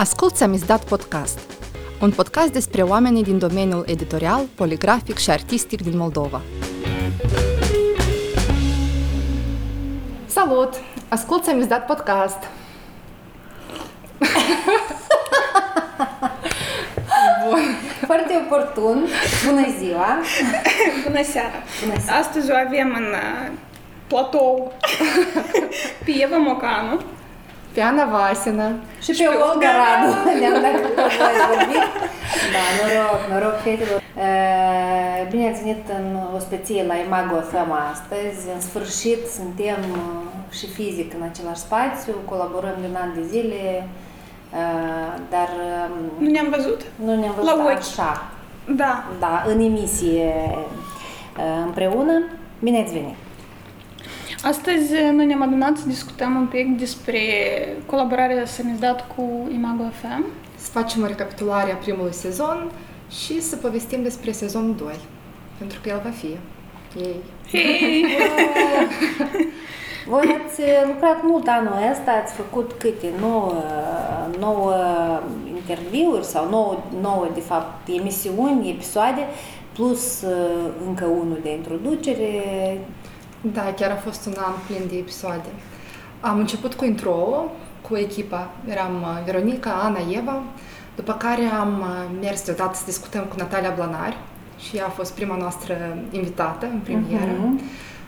Asculți Amizdat Podcast, un podcast despre oamenii din domeniul editorial, poligrafic și artistic din Moldova. Salut! Asculți Amizdat Podcast! Bun. Foarte oportun. Bună ziua! Bună seara! Bună seara! Astăzi o avem în uh, platou pe Eva Mocanu. Pe Ana Vasina. Și pe Olga Radu. Ne-am dat cu voi vorbit. Da, noroc, noroc, fetelor. Uh, Bine ați venit în ospăție la Imago FM astăzi. În sfârșit suntem uh, și fizic în același spațiu, colaborăm de un an de zile, uh, dar um, Nu ne-am văzut. nu ne-am La văzut ochi. așa. Da. Da, în emisie uh, împreună. Bine ați venit! Astăzi uh, noi ne-am adunat să discutăm un pic despre colaborarea Samizdat cu Imago FM. Să facem o recapitulare a primului sezon și să povestim despre sezonul 2. Pentru că el va fi. Ei. Hei! Voi ați lucrat mult anul ăsta, ați făcut câte? 9, 9 interviuri sau 9, 9, de fapt, emisiuni, episoade, plus uh, încă unul de introducere. Da, chiar a fost un an plin de episoade. Am început cu intro cu echipa. Eram uh, Veronica, Ana, Eva, după care am uh, mers deodată să discutăm cu Natalia Blanari și ea a fost prima noastră invitată în premieră. Mhm.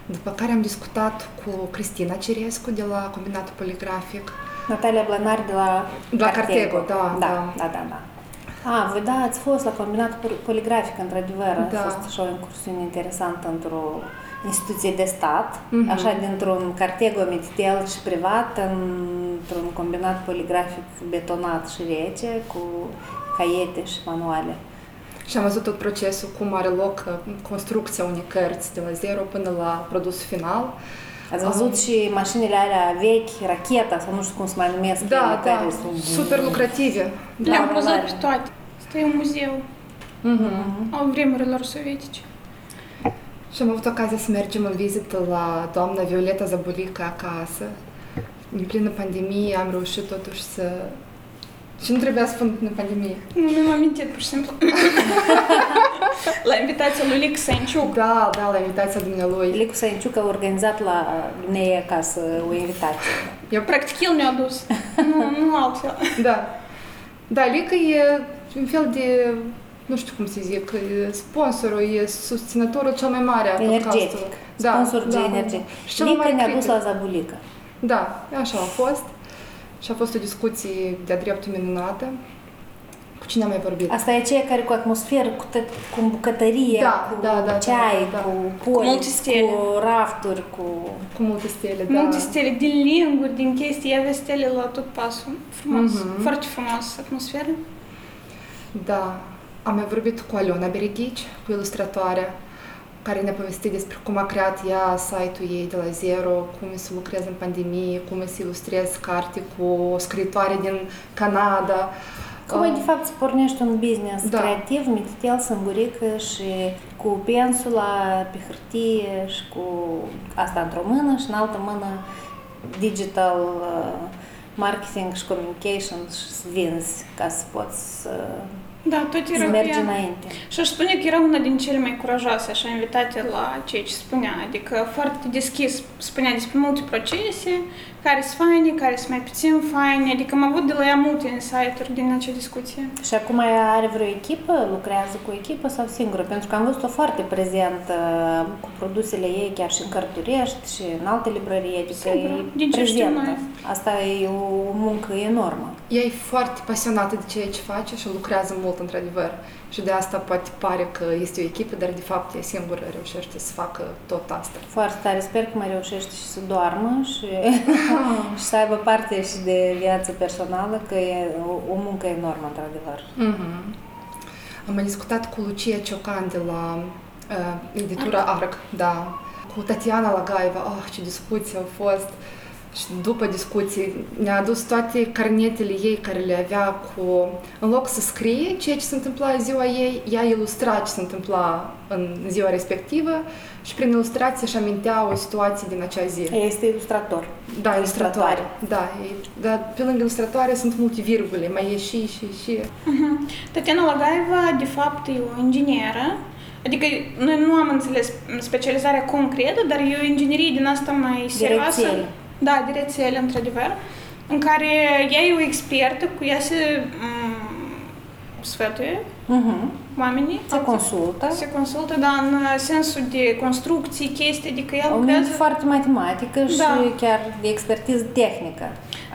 După care am discutat cu Cristina Cirescu de la Combinatul Poligrafic. Natalia Blanar de la De la Cartego, da, da. da. Da, da, da. A, voi da, ați fost la combinatul pol- poligrafic, într-adevăr, a Da. fost așa o incursiune interesantă într-o instituție de stat, Mhm. așa dintr-un cartego meditel și privat, într-un combinat poligrafic betonat și rece, cu caiete și manuale. Și am văzut tot procesul, cum are loc uh, construcția unei cărți de la zero până la produsul final. Ați văzut și mașinile alea vechi, racheta, sau nu știu cum se mai numesc, Da, ele da, care sunt super lucrative. Da. Le-am da, văzut da. pe toate. Asta e un muzeu Mhm. al vremurilor sovietice. Și am avut ocazia să mergem în vizită la doamna Violeta Zabulică acasă. În plină pandemie am reușit totuși să... Și nu trebuia să spun în plină pandemie. Nu mi-am amintit, pur și simplu. la invitația lui Lic Sănciuc. Da, da, la invitația dumnealui. Licu Săinciuc a organizat la dumneavoastră acasă o invitație. Eu, Practic el mi-a dus. nu, nu altfel. da. Da, Lica e un fel de, nu știu cum să zic, e sponsorul, e susținătorul cel mai mare a Energetic. podcastului. Sponsor de da, energetic. Și cel mai Lica mare ne-a dus critic. la Zabulică. Da, așa a fost. Și a fost o discuție de-a dreptul minunată. Cu cine am mai vorbit? Asta e aceea care cu atmosferă, cu, tă- cu bucătărie, Da, cu da, da, da, ceai, da, da. cu multe poliți, stele. cu rafturi, cu... Cu multe stele, da. Multe stele, din linguri, din chestii, avea stele la tot pasul. Frumos, Mhm. foarte frumos atmosferă. Da. Am mai vorbit cu Aliona Bereghici, cu ilustratoarea, care ne-a povestit despre cum a creat ea site-ul ei de la zero, cum e să lucreze în pandemie, cum e să ilustrezi carte cu o scriitoare din Canada. Cum e Uh, de fapt să pornești un business Da. creativ, mititel, sângurică și cu pensula pe hârtie și cu asta într-o mână și în altă mână digital uh, marketing și communication și să vinzi ca să poți să, Da, tot să era cu mergi ea. înainte. Și aș spune că era una din cele mai curajoase, așa, invitate la ceea ce spunea. Adică foarte deschis spunea despre multe procese, care sunt faine, care sunt mai puțin faine. Adică am avut de la ea multe insight-uri din acea discuție. Și acum ea are vreo echipă? Lucrează cu o echipă sau singură? Pentru că am văzut-o foarte prezentă cu produsele ei chiar și în Cărturești și în alte librării, adică Singură, e din ce știm prezentă. noi. Asta e o muncă enormă. Ea e foarte pasionată de ceea ce face și lucrează mult, într-adevăr. Și de asta poate pare că este o echipă, dar de fapt ea singură reușește să facă tot asta. Foarte tare. Sper că mai reușește și să doarmă și, și să aibă parte și de viață personală, că e o, o muncă enormă, într-adevăr. Mhm. Am mai discutat cu Lucia Ciocan de la uh, editura ARC, da, cu Tatiana Lagaeva. Ah, ce discuții au fost! Și după discuții ne-a adus toate carnetele ei care le avea cu... În loc să scrie ceea ce se întâmpla în ziua ei, ea ilustra ce se întâmpla în ziua respectivă și prin ilustrație își amintea o situație din acea zi. Este ilustrator. Da, ilustratoare. Da, e, dar pe lângă ilustratoare sunt multe virgule, mai e și, și, și. Uh-huh. Tatiana Lagaeva, de fapt, e o ingineră Adică noi nu am înțeles specializarea concretă, dar e o inginerie din asta mai serioasă. Direcțiile. Da, de rețele, într-adevăr, în care ea e o expertă, cu ea se um, sfătuie Uh-huh. oamenii. Se consultă. Se consultă, dar în sensul de construcții, chestii, adică ea O lucrează... minte foarte matematică și Da. chiar de expertiză tehnică.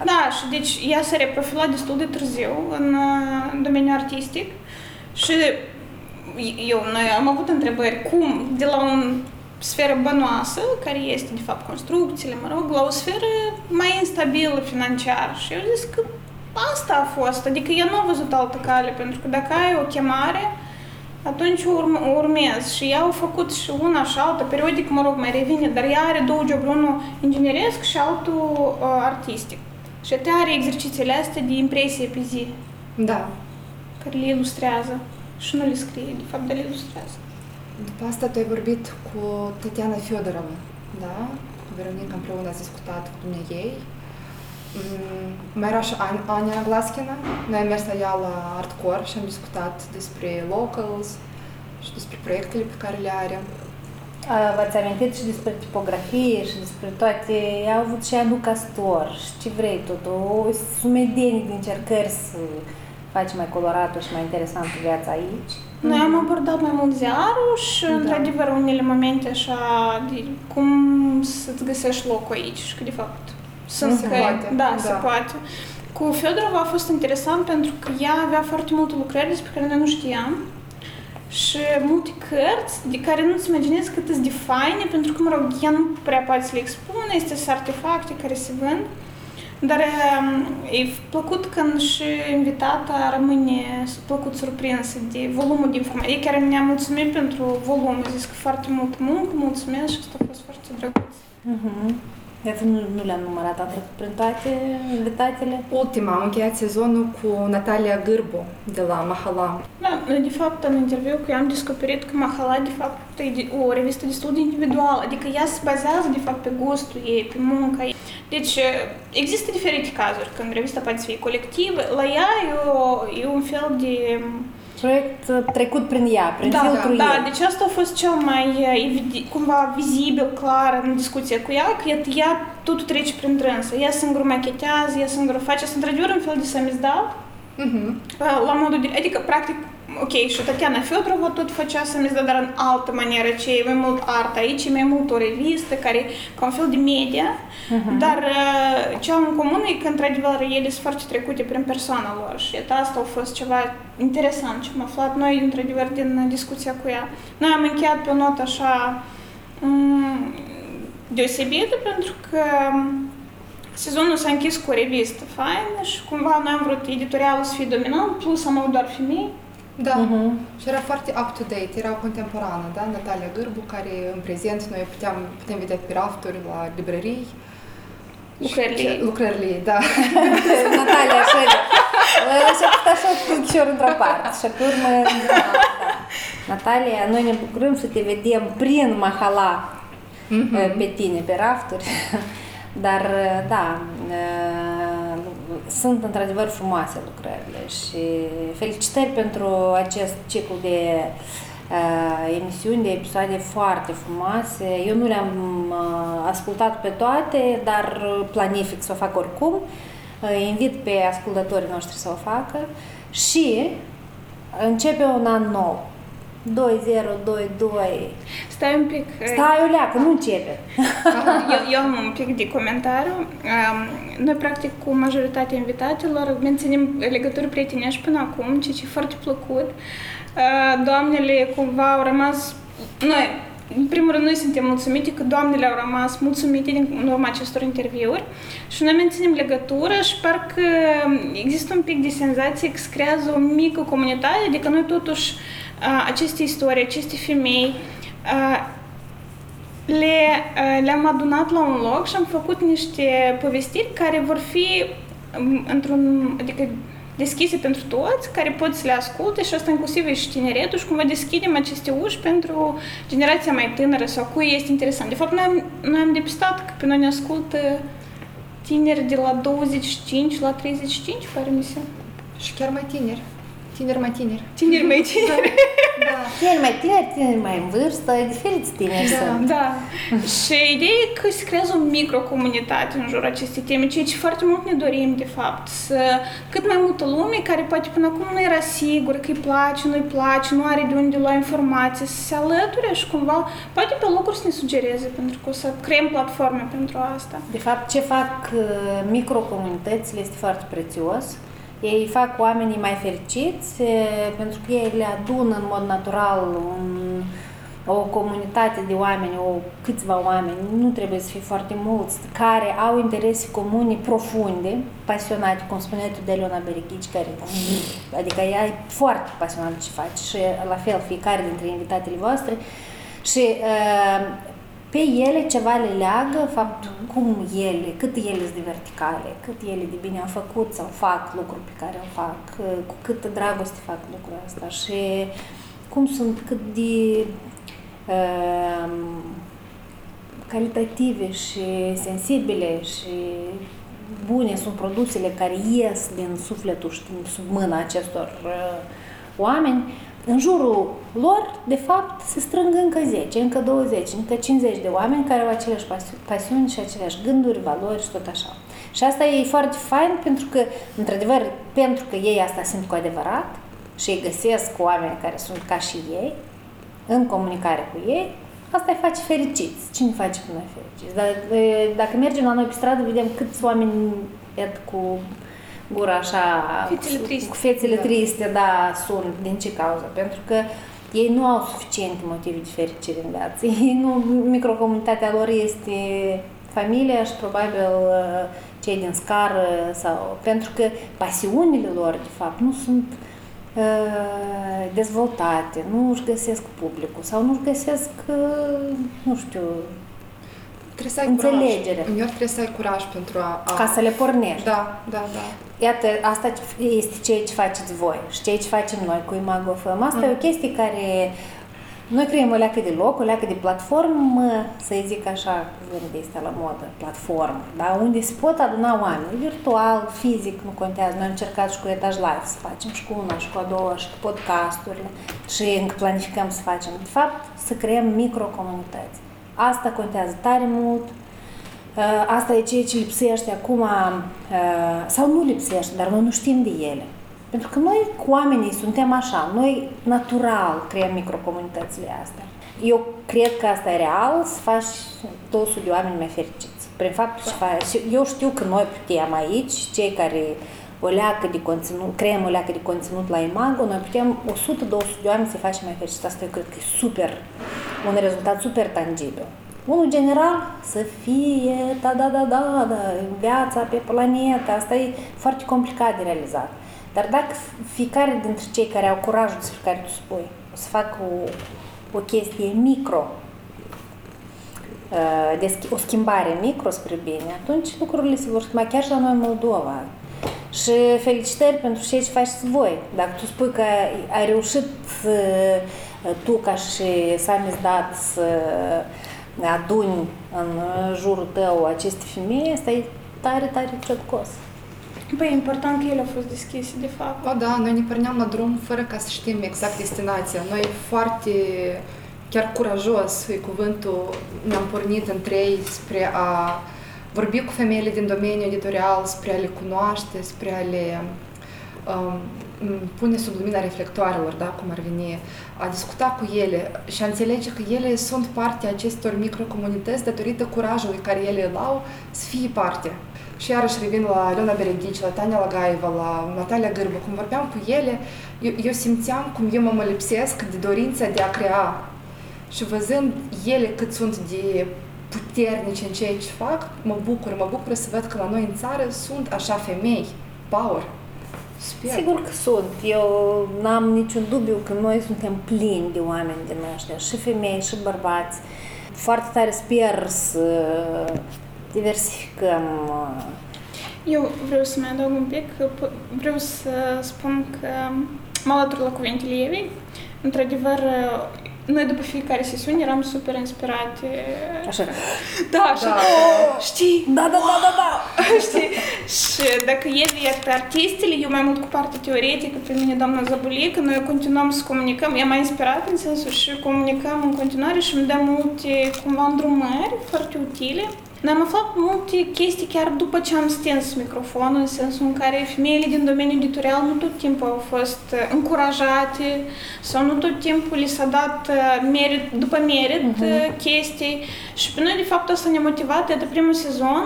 Da, și deci ea s-a reprofilat destul de târziu în uh, domeniul artistic și eu, noi am avut întrebări cum, de la o sferă bănoasă, care este de fapt construcțiile, mă rog, la o sferă mai instabilă financiar. Și eu zis că asta a fost, adică eu nu am văzut altă cale, pentru că dacă ai o chemare, atunci o urm- o urmezi. Și ea au făcut și una și alta, periodic, mă rog, mai revine, dar ea are două joburi, unul ingineresc și altul uh, artistic. Și ea are exercițiile astea de impresie pe zi, Da. care le ilustrează. Și nu le scrie, de fapt, dar le ilustrează. După asta tu ai vorbit cu Tatiana Fedorova, da? Cu Veronica împreună ați discutat cu ei. Mm, Mai era și An- Ania Glaskina. Noi am mers la ea la Artcore și am discutat despre locals și despre proiectele pe care le are. A, V-ați amintit și despre tipografie și despre toate. Au avut și Anu Castor și ce vrei tot. O sumedenie de încercări să faci mai colorată și mai interesantă viața aici. Noi am abordat mai mult ziarul și, Da. într-adevăr, unele momente așa de cum să-ți găsești locul aici și că, de fapt, sunt Se căi. poate, Da, da. se poate. Cu Fedorova a fost interesant pentru că ea avea foarte multe lucrări despre care noi nu știam și multe cărți de care nu-ți imaginezi cât sunt de faine, pentru că, mă rog, ea nu prea poate să le expună, este sunt artefacte care se vând. Dar um, e plăcut când și invitata rămâne plăcut surprinsă de volumul de informații. Ei chiar ne-a mulțumit pentru volum, a zis că foarte mult muncă, mulțumesc și asta a fost foarte drăguț. Uh-huh. Iată, nu, nu le-am numărat, am trecut prin toate invitatele. Ultima, am încheiat sezonul cu Natalia Gârbu de la Mahala. Da, noi, de fapt, în interviu cu ea am descoperit că Mahala, de fapt, e de- o revistă destul de individuală, adică ea se bazează, de fapt, pe gustul ei, pe munca ei. Deci, există diferite cazuri când revista poate să fie colectivă. La ea e, o, e un fel de Proiect uh, trecut prin ea, prin da, filtrul da, ei. deci asta a fost cel mai uh, evidi- cumva vizibil, clar în discuția cu ea, că ea, ea totul trece prin trânsă. Ea singură machetează, ea singură face, asta într-adevăr un fel de samizdat, Mhm. la modul de, adică practic, ok, și Tatiana Fedorova tot făcea samizdat, dar în altă manieră, ce e mai mult art aici, e mai mult o revistă, care e ca un fel de media, dar uh, ce au în comun e că, într-adevăr, ele sunt foarte trecute prin persoana lor și iată, asta a fost ceva interesant ce am aflat noi, într-adevăr, din discuția cu ea. Noi am încheiat pe o notă așa um, deosebită pentru că sezonul s-a închis cu o revistă faină și cumva noi am vrut editorialul să fie dominant, plus am avut doar femei. Da. Mhm. Și era foarte up-to-date, era contemporană, da? Natalia Gârbu, care în prezent noi puteam, putem vedea pe rafturi la librării. Lucrările Și- ei. Lucrările ei, da. Natalia, așa, și-a pus așa cu chior într-o parte și pe urmă, da, da. Natalia, noi ne bucurăm să te vedem prin mahala Mhm. pe tine, pe rafturi. Dar, da, uh, sunt într-adevăr frumoase lucrările și felicitări pentru acest ciclu de uh, emisiuni, de episoade foarte frumoase. Eu nu le-am uh, ascultat pe toate, dar planific să o fac oricum. Uh, invit pe ascultătorii noștri să o facă și începe un an nou. 2022. Stai un pic. Stai o leacă, nu începe. Eu, eu am un pic de comentariu. Um, Noi, practic, cu majoritatea invitatelor menținem legături prietenești până acum, ceea ce e foarte plăcut. Uh, Doamnele cumva au rămas... Noi, în primul rând, noi suntem mulțumite că doamnele au rămas mulțumite din în urma acestor interviuri și noi menținem legătură și parcă există un pic de senzație că se creează o mică comunitate, adică noi totuși uh, aceste istorii, aceste femei, uh, le, uh, le-am adunat la un loc și am făcut niște povestiri care vor fi um, într-un, adică deschise pentru toți, care pot să le asculte și asta inclusiv și tineretul și cumva deschidem aceste uși pentru generația mai tânără sau cui este interesant. De fapt, noi am, noi am depistat că pe noi ne ascultă tineri de la 25 la 35, pare mi se. Și chiar mai tineri. Tineri mai tineri. Tineri mai tineri. Da. Tineri mai tineri, tineri mai în vârstă, diferiți tineri Da. sunt. Da. și ideea e că se creează o microcomunitate în jurul acestei teme, ceea ce foarte mult ne dorim, de fapt, să cât mai multă lume care poate până acum nu era sigură că îi place, nu-i place, nu are de unde lua informații, să se alăture și cumva, poate pe locuri să ne sugereze, pentru că o să creăm platforme pentru asta. De fapt, ce fac uh, microcomunitățile este foarte prețios. Ei fac oamenii mai fericiți uh, pentru că ei le adună în mod natural un, o comunitate de oameni, o câțiva oameni, nu trebuie să fie foarte mulți, care au interese comune profunde, pasionate, cum spunea tu de Leona Berighici, care, adică ea e foarte pasionată ce face și la fel fiecare dintre invitatele voastre. Și uh, pe ele ceva le leagă faptul cum ele, cât ele sunt de verticale, cât ele de bine au făcut sau fac lucruri pe care o fac, cu câtă dragoste fac lucrul ăsta și cum sunt cât de uh, calitative și sensibile și bune sunt produsele care ies din sufletul și din sub mâna acestor uh, oameni, în jurul lor, de fapt, se strâng încă 10, încă 20, încă 50 de oameni care au aceleași pasiuni și aceleași gânduri, valori și tot așa. Și asta e foarte fain pentru că, într-adevăr, pentru că ei asta simt cu adevărat și ei găsesc oameni care sunt ca și ei, în comunicare cu ei, asta îi face fericiți. Cine face pe noi fericiți? Dar, dacă mergem la noi pe stradă, vedem câți oameni et cu gura așa... Fețele triste. Cu fețele Da. triste, da, sunt. Din ce cauză? Pentru că ei nu au suficiente motive de fericire în viață. Ei nu, microcomunitatea lor este familia și probabil uh, cei din scară sau... Pentru că pasiunile lor, de fapt, nu sunt uh, dezvoltate, nu își găsesc publicul sau nu își găsesc, uh, nu știu, Trebuie să ai Înțelegere. curaj. Uneori trebuie să ai curaj pentru a... a... ca să le pornești. Da, da, da. Iată, asta este ceea ce faceți voi și ceea ce facem noi cu Imago FM. Asta mm. e o chestie care noi creăm o leacă de loc, o leacă de platformă, să-i zic așa, cuvântul este la modă, platformă, da? unde se pot aduna oameni, virtual, fizic, nu contează. Noi am încercat și cu etaj live să facem, și cu una, și cu a doua, și cu podcasturile, și încă planificăm să facem. De fapt, să creăm microcomunități. Asta contează tare mult, Uh, Asta e ceea ce lipsește acum, uh, sau nu lipsește, dar noi nu știm de ele. Pentru că noi cu oamenii suntem așa, noi natural creăm microcomunitățile astea. Eu cred că asta e real, să faci totul de oameni mai fericiți. Prin faptul ce faci. Și Eu știu că noi putem aici, cei care o leacă de conținut, creăm o leacă de conținut la Imago, noi putem 100-200 de oameni să facem mai fericiți. Asta eu cred că e super, un rezultat super tangibil. Unul general, să fie, da, da, da, da, da, viața pe planetă, asta e foarte complicat de realizat. Dar dacă fiecare dintre cei care au curajul despre care tu spui, o să facă o, o chestie micro, uh, de schi- o schimbare micro spre bine, atunci lucrurile se vor schimba chiar și la noi în Moldova. Și felicitări pentru ceea ce faceți voi. Dacă tu spui că ai reușit uh, tu ca și samizdat să aduni în jurul tău aceste femei, asta e tare, tare cetcos. Păi e important că ele au fost deschise, de fapt. O, da, noi ne porneam la drum fără ca să știm exact destinația. Noi foarte, chiar curajos, e cuvântul, ne-am pornit în trei spre a vorbi cu femeile din domeniul editorial, spre a le cunoaște, spre a le um, pune sub lumina reflectoarelor, da, cum ar veni, a discuta cu ele și a înțelege că ele sunt parte a acestor microcomunități datorită curajului care ele îl au să fie parte. Și iarăși revin la Elena Bereghici, la Tania Lagaeva, la Natalia Gârbă, cum vorbeam cu ele, eu, eu simțeam cum eu mă, mă lipsesc de dorința de a crea. Și văzând ele cât sunt de puternice în ceea ce fac, mă bucur, mă bucur să văd că la noi în țară sunt așa femei, power. Sper. Sigur că sunt. Eu n-am niciun dubiu că noi suntem plini de oameni din ăștia, și femei, și bărbați. foarte tare sper să diversificăm eu vreau să mai adaug un pic, vreau să spun că mă alătur la cuvintele Evei. Într-adevăr, noi după fiecare sesiune eram super inspirate. Așa. Da, așa. Da. Oh, știi? Da, da, da, da, da. știi? Și dacă Evi e pe artistele, eu mai mult cu partea teoretică, pe mine doamna Zabulică, noi continuăm să comunicăm. Ea m-a inspirat în sensul și comunicăm în continuare și îmi dă multe, cumva, îndrumări foarte utile. Noi am aflat multe chestii chiar după ce am stins microfonul, în sensul în care femeile din domeniul editorial nu tot timpul au fost uh, încurajate sau nu tot timpul li s-a dat uh, merit, după merit uh-huh. chestii. Și pe noi, de fapt, asta ne-a motivat de primul sezon.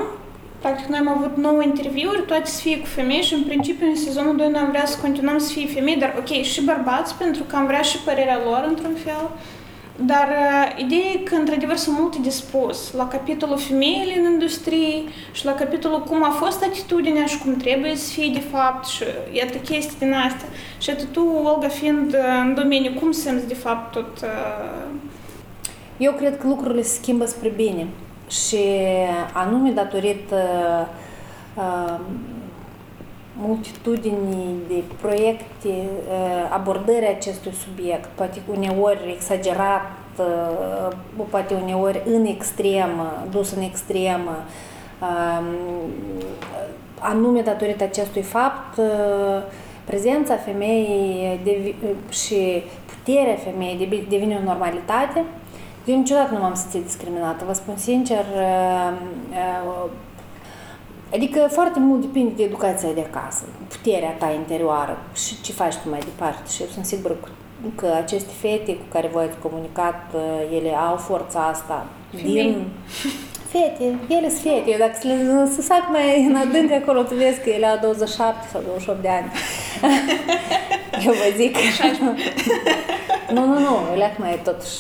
Practic, noi am avut 9 interviuri, toate să fie cu femei și, în principiu, în sezonul 2 noi am vrea să continuăm să fie femei, dar, ok, și bărbați, pentru că am vrea și părerea lor, într-un fel. Dar uh, ideea e că, într-adevăr, sunt multe de spus la capitolul femeile în industrie și la capitolul cum a fost atitudinea și cum trebuie să fie de fapt și iată chestii din astea. Și atât tu, Olga, fiind uh, în domeniu, cum simți de fapt tot... Uh... Eu cred că lucrurile se schimbă spre bine și anume datorită uh, multitudinii de proiecte, uh, abordării acestui subiect, poate uneori exagerat, uh, poate uneori în extremă, dus în extremă, um, anume datorită acestui fapt, uh, prezența femeii și puterea femeii devine o normalitate. Eu niciodată nu m-am simțit discriminată, vă spun sincer, Adică foarte mult depinde de educația de acasă, puterea ta interioară și ce faci tu mai departe. Și eu sunt sigură că aceste fete cu care voi ați comunicat, uh, ele au forța asta Femei. din... Fete, ele sunt fete. Eu dacă să le să sac mai în adânc acolo, tu vezi că ele au 27 sau 28 de ani. eu vă zic. nu, nu, nu, ele mai totuși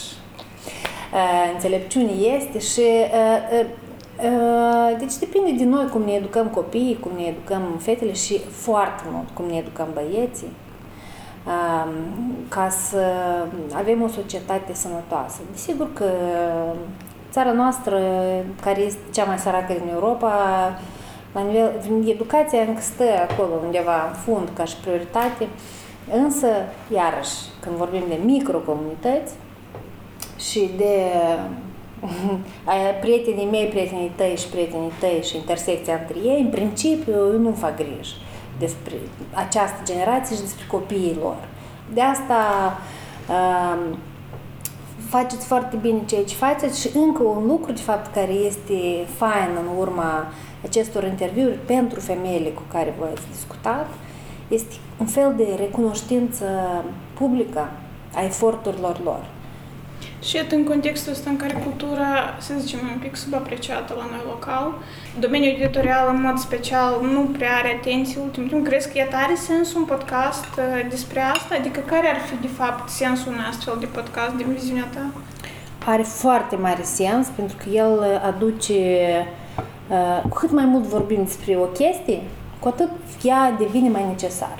uh, înțelepciune este și uh, Uh, deci depinde de noi cum ne educăm copiii, cum ne educăm fetele și foarte mult cum ne educăm băieții um, ca să avem o societate sănătoasă. Desigur că țara noastră, care este cea mai săracă din Europa, la nivel, educația încă stă acolo undeva în fund ca și prioritate, însă, iarăși, când vorbim de microcomunități și de prietenii mei, prietenii tăi și prietenii tăi și intersecția între ei, în principiu eu nu fac griji despre această generație și despre copiii lor. De asta um, faceți foarte bine ceea ce faceți și încă un lucru, de fapt, care este fain în urma acestor interviuri pentru femeile cu care voi ați discutat, este un fel de recunoștință publică a eforturilor lor. Și iată în contextul ăsta în care cultura, să zicem, un pic subapreciată la noi local, domeniul editorial în mod special nu prea are atenție ultimul timp. Crezi că iată are sens un podcast uh, despre asta? Adică care ar fi de fapt sensul unui astfel de podcast din viziunea ta? Are foarte mare sens pentru că el aduce, uh, cu cât mai mult vorbim despre o chestie, cu atât ea devine mai necesar.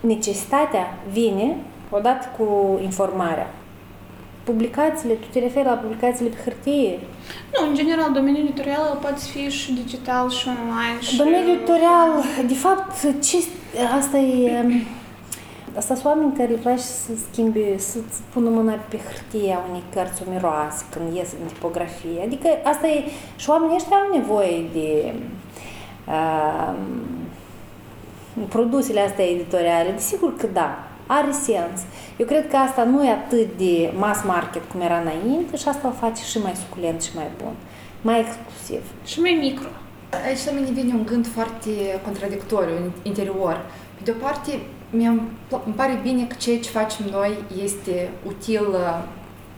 Necesitatea vine odată cu informarea publicațiile, tu te referi la publicațiile pe hârtie? Nu, în general, domeniul editorial poate fi și digital și online. Și... Domeniul editorial, de fapt, ce, asta e... Asta sunt oameni care le place să schimbe, să pună mâna pe hârtie a unei cărți o miroase când ies în tipografie. Adică asta e... Și oamenii ăștia au nevoie de uh, produsele astea editoriale. Desigur că da are sens. Eu cred că asta nu e atât de mass market cum era înainte și asta o face și mai suculent și mai bun, mai exclusiv. Și mai micro. Aici la mine vine un gând foarte contradictoriu în interior. Pe de o parte, mi îmi pare bine că ceea ce facem noi este util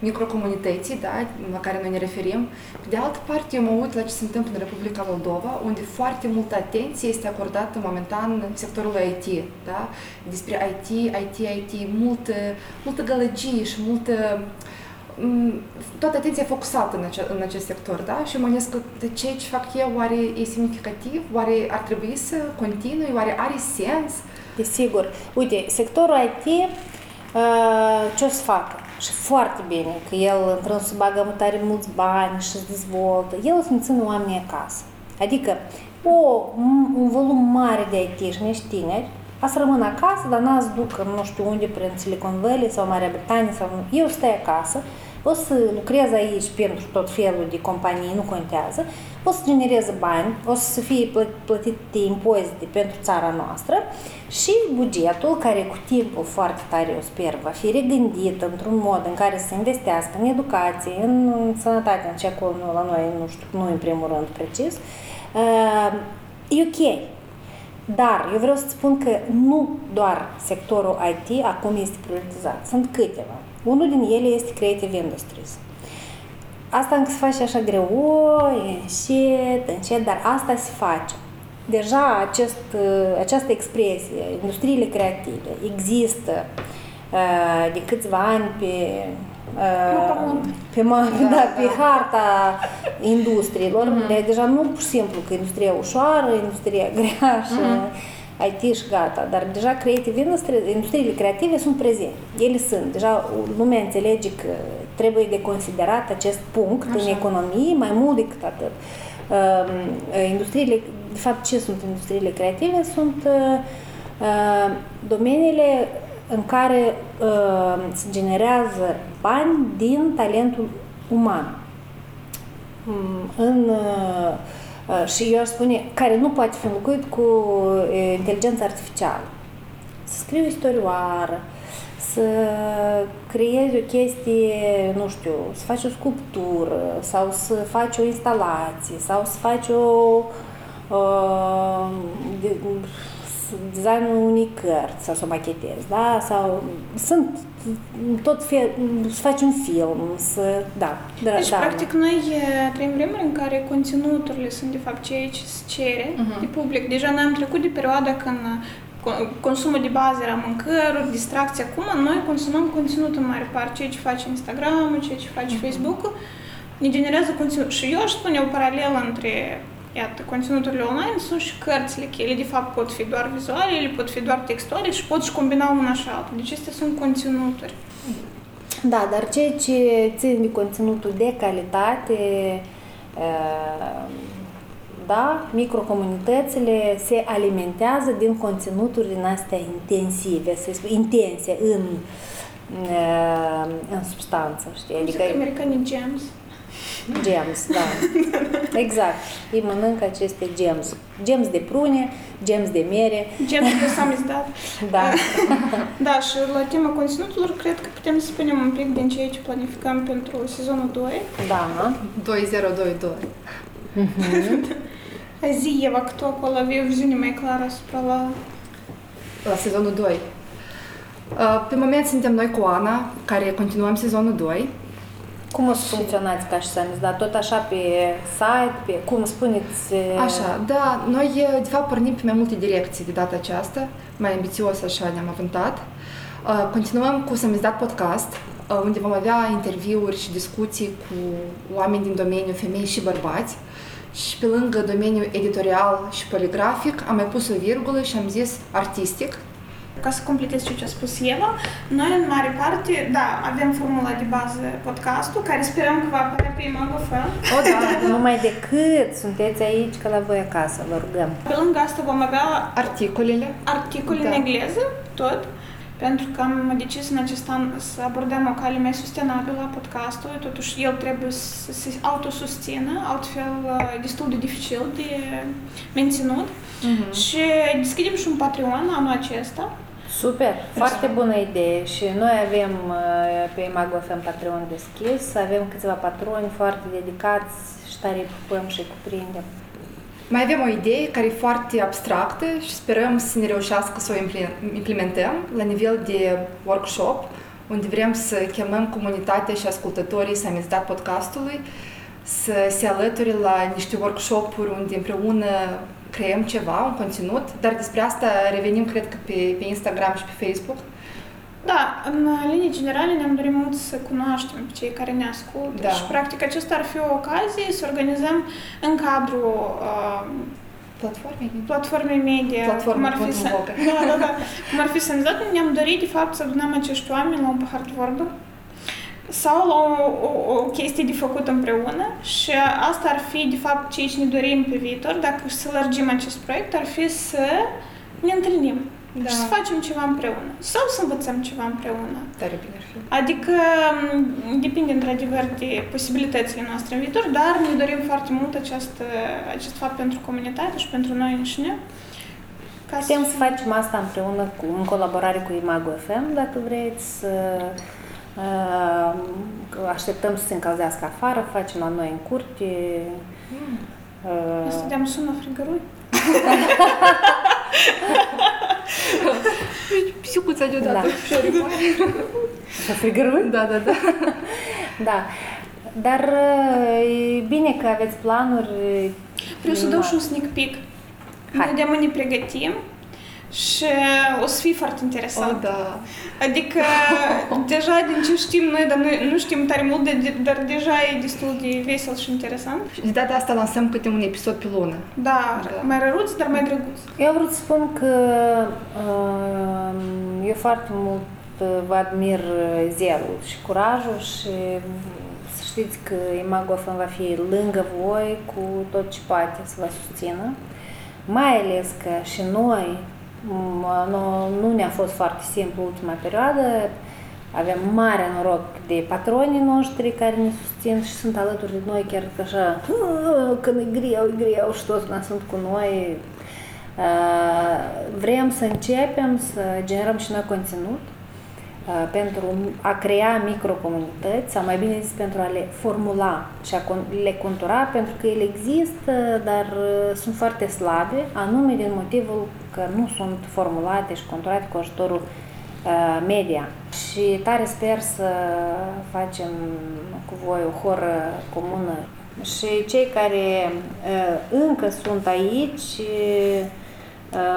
microcomunității da, la care noi ne referim. Pe de altă parte, eu mă uit la ce se întâmplă în Republica Moldova, unde foarte multă atenție este acordată momentan sectorului IT. Da? Despre IT, IT, IT, multă, multă gălăgie și multă toată atenția focusată în, ace- în acest sector, da? Și mă gândesc că de ceea ce fac eu, oare e semnificativ? Oare ar trebui să continui? Oare are sens? Desigur. Uite, sectorul IT, uh, ce o să facă? Și foarte bine, că el să bagă tare mulți bani și se dezvoltă. El o să-mi țină oamenii acasă. Adică o, un volum mare de IT-ști tineri a să rămân acasă, dar n-a să duc nu știu unde, prin Silicon Valley sau Marea Britanie sau nu. Eu stai acasă, o să lucrez aici pentru tot felul de companii, nu contează, o să genereze bani, o să fie plătite impozite pentru țara noastră și bugetul, care cu timpul foarte tare, eu sper, va fi regândit într-un mod în care să investească în educație, în sănătate, în ce acolo la noi, nu știu, nu în primul rând precis, uh, e ok. Dar eu vreau să spun că nu doar sectorul IT acum este prioritizat, sunt câteva. Unul din ele este Creative Industries. Asta încă se face așa greu, o, încet, încet, dar asta se face. Deja acest, această expresie, industriile creative, există uh, de câțiva ani pe pe, ma, da, da, pe harta industriilor, mm-hmm. deja nu pur și simplu că industria ușoară, industria grea și mm-hmm. IT și gata, dar deja creative industry, industriile creative sunt prezente. Ele sunt. Deja lumea înțelege că trebuie de considerat acest punct Așa. în economie mai mult decât atât. Uh, industriile, de fapt, ce sunt industriile creative? Sunt uh, uh, domeniile în care uh, se generează bani din talentul uman. Mm, în, uh, uh, și eu aș spune, care nu poate fi înlocuit cu uh, inteligența artificială. Să scriu istorioară, să creezi o chestie, nu știu, să faci o sculptură sau să faci o instalație sau să faci o uh, de, designul unei cărți sau să o machetezi, da? Sau sunt tot fel, să faci un film, să, da. Deci, da, practic, noi trăim vremuri în care conținuturile sunt, de fapt, ceea ce se cere uh-huh. de public. Deja noi am trecut de perioada când consumul de bază era mâncăruri, distracție. Acum noi consumăm conținut în mare parte, ceea ce face Instagram, ceea ce face uh-huh. Facebook-ul, ne generează conținut. Și eu aș spune o paralelă între Iată, conținuturile online sunt și cărțile, că ele de fapt pot fi doar vizuale, ele pot fi doar textuale și pot și combina una și alta. Deci acestea sunt conținuturi. Da, dar ceea ce țin de conținutul de calitate, da, microcomunitățile se alimentează din conținuturi din astea intensive, să spun, intense în, în substanță, știi? Adică americanii gems. Gems, da. Exact. Ei mănâncă aceste gems. Gems de prune, gems de mere. Gems de samizdat. Da. da, și la tema conținuturilor, cred că putem să spunem un pic din ceea ce planificăm pentru sezonul 2. Da. 2022. Mm-hmm. Zi, Eva, кто acolo avea o viziune mai clară asupra la... La sezonul 2. Pe moment suntem noi cu Ana, care continuăm sezonul 2 cum o să funcționați ca și samiz? Da, tot așa pe site, pe cum spuneți? Așa, da, noi de fapt pornim pe mai multe direcții de data aceasta, mai ambițios așa ne-am avântat. Continuăm cu Samizdat Podcast, unde vom avea interviuri și discuții cu oameni din domeniul femei și bărbați. Și pe lângă domeniul editorial și poligrafic am mai pus o virgulă și am zis artistic, ca să completez ce a spus Eva, noi în mare parte, da, avem formula de bază podcastul, care sperăm că va apărea pe Imago FM. O, da, numai decât sunteți aici ca la voi acasă, vă rugăm. Pe lângă asta vom avea articolele, articole da. în engleză, tot, pentru că am decis în acest an să abordăm o cale mai sustenabilă a podcastului, totuși el trebuie să se autosusțină, altfel uh, destul de dificil de menținut. Uh-huh. Și deschidem și un Patreon anul acesta, Super, foarte bună idee și noi avem uh, pe Imago FM Patreon deschis, avem câțiva patroni foarte dedicați și tare pupăm și cuprindem. Mai avem o idee care e foarte abstractă și sperăm să ne reușească să o implementăm la nivel de workshop, unde vrem să chemăm comunitatea și ascultătorii să amizdat podcastului, să se alăture la niște workshop-uri unde împreună creăm ceva, un conținut, dar despre asta revenim, cred că, pe, pe Instagram și pe Facebook. Da, în linii generale ne-am dorit mult să cunoaștem pe cei care ne ascultă da. și practic acesta ar fi o ocazie să organizăm în cadrul uh, platformei, platformei media, Platforma cum ar fi să, da, da, da, cum ar fi să ne ne-am dorit de fapt să adunăm acești oameni la un pahar de vorbă sau la o, o, o chestie de făcut împreună și asta ar fi, de fapt, ce ne dorim pe viitor, dacă să lărgim acest proiect, ar fi să ne întâlnim da. și să facem ceva împreună sau să învățăm ceva împreună. Tare bine ar fi. Adică depinde într-adevăr de posibilitățile noastre în viitor, dar ne dorim foarte mult acest, acest fapt pentru comunitate și pentru noi înșine. Ca Putem să... să facem asta împreună cu, în colaborare cu Imago FM, dacă vreți să uh, așteptăm să se încălzească afară, facem la noi în curte. Mm. Uh, Stăteam sună frigărui. Da, da. da. Dar e bine că aveți planuri. Vreau să dau și un sneak peek. Hai. Noi de ne pregătim și o să fie foarte interesant. Oh, da. Adică, deja din ce știm noi, dar noi nu știm tare mult, de, dar deja e destul de vesel și interesant. Și de data asta lansăm câte un episod pe lună. Da, da. mai răruț, dar mai drăguț. Eu vreau să spun că uh, eu foarte mult uh, vă admir zelul și curajul și să știți că Imagofan va fi lângă voi cu tot ce poate să vă susțină. Mai ales că și noi nu, nu ne-a fost foarte simplu ultima perioadă. Avem mare noroc de patronii noștri care ne susțin și sunt alături de noi chiar că așa, când e greu, e greu și toți când sunt cu noi. Vrem să începem să generăm și noi conținut pentru a crea microcomunități, sau mai bine zis, pentru a le formula și a le contura, pentru că ele există, dar sunt foarte slabe, anume din motivul că nu sunt formulate și conturate cu ajutorul media. Și tare sper să facem cu voi o horă comună și cei care încă sunt aici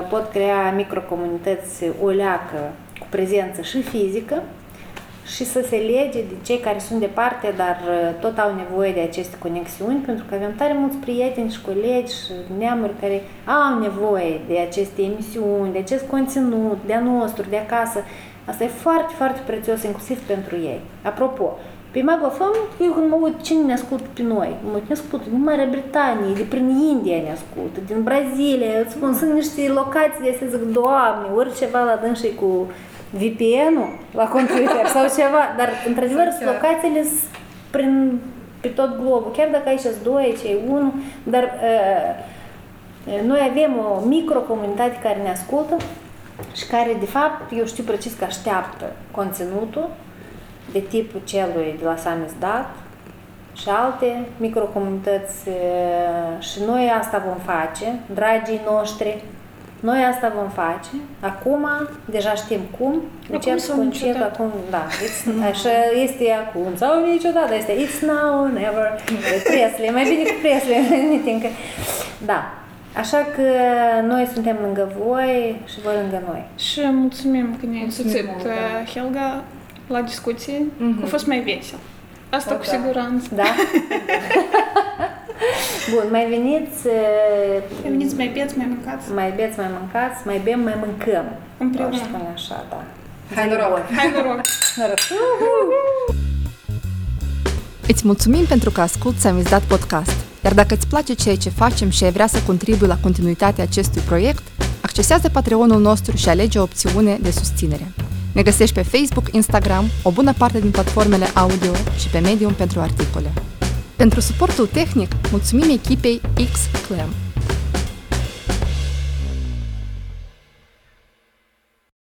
pot crea microcomunități o leacă cu prezență și fizică și să se lege de cei care sunt departe, dar uh, tot au nevoie de aceste conexiuni, pentru că avem tare mulți prieteni și colegi și neamuri care au nevoie de aceste emisiuni, de acest conținut, de a nostru, de acasă. Asta e foarte, foarte prețios, inclusiv pentru ei. Apropo, pe Magofăm, eu când mă uit cine ne ascultă pe noi, mă ne ascultă din Marea Britanie, de prin India ne ascultă, din Brazilia, îți spun, sunt niște locații de astea, zic, Doamne, oriceva la dânsii cu VPN-ul la computer sau ceva, dar într-adevăr locațiile prin, pe tot globul, chiar dacă aici sunt doi, cei unu, dar uh, noi avem o microcomunitate care ne ascultă și care, de fapt, eu știu precis că așteaptă conținutul de tipul celui de la Samizdat și alte microcomunități și noi asta vom face, dragii noștri, noi asta vom face. Acum, deja știm cum. Încep cu încet, acum, da. It's, așa este acum. Sau niciodată. Este it's now, never. Presley. Mai bine cu Presley. da. Așa că noi suntem lângă voi și voi lângă noi. Și mulțumim că ne-ai însuțit, uh, Helga, la discuții. Mm-hmm. A fost mai vesel. Asta o, cu da. siguranță. Da? Bun, mai veniți... Mai veniți, mai beți, mai mâncați. Mai beți, mai mâncați, mai bem, mai mâncăm. Împreună. Spune așa, da. Hai noroc! Hai noroc! noroc. Îți mulțumim pentru că asculti Samizdat Podcast. Iar dacă îți place ceea ce facem și ai vrea să contribui la continuitatea acestui proiect, accesează Patreonul nostru și alege o opțiune de susținere. Ne găsești pe Facebook, Instagram, o bună parte din platformele audio și pe Medium pentru articole. Pentru suportul tehnic, mulțumim echipei X-Clam.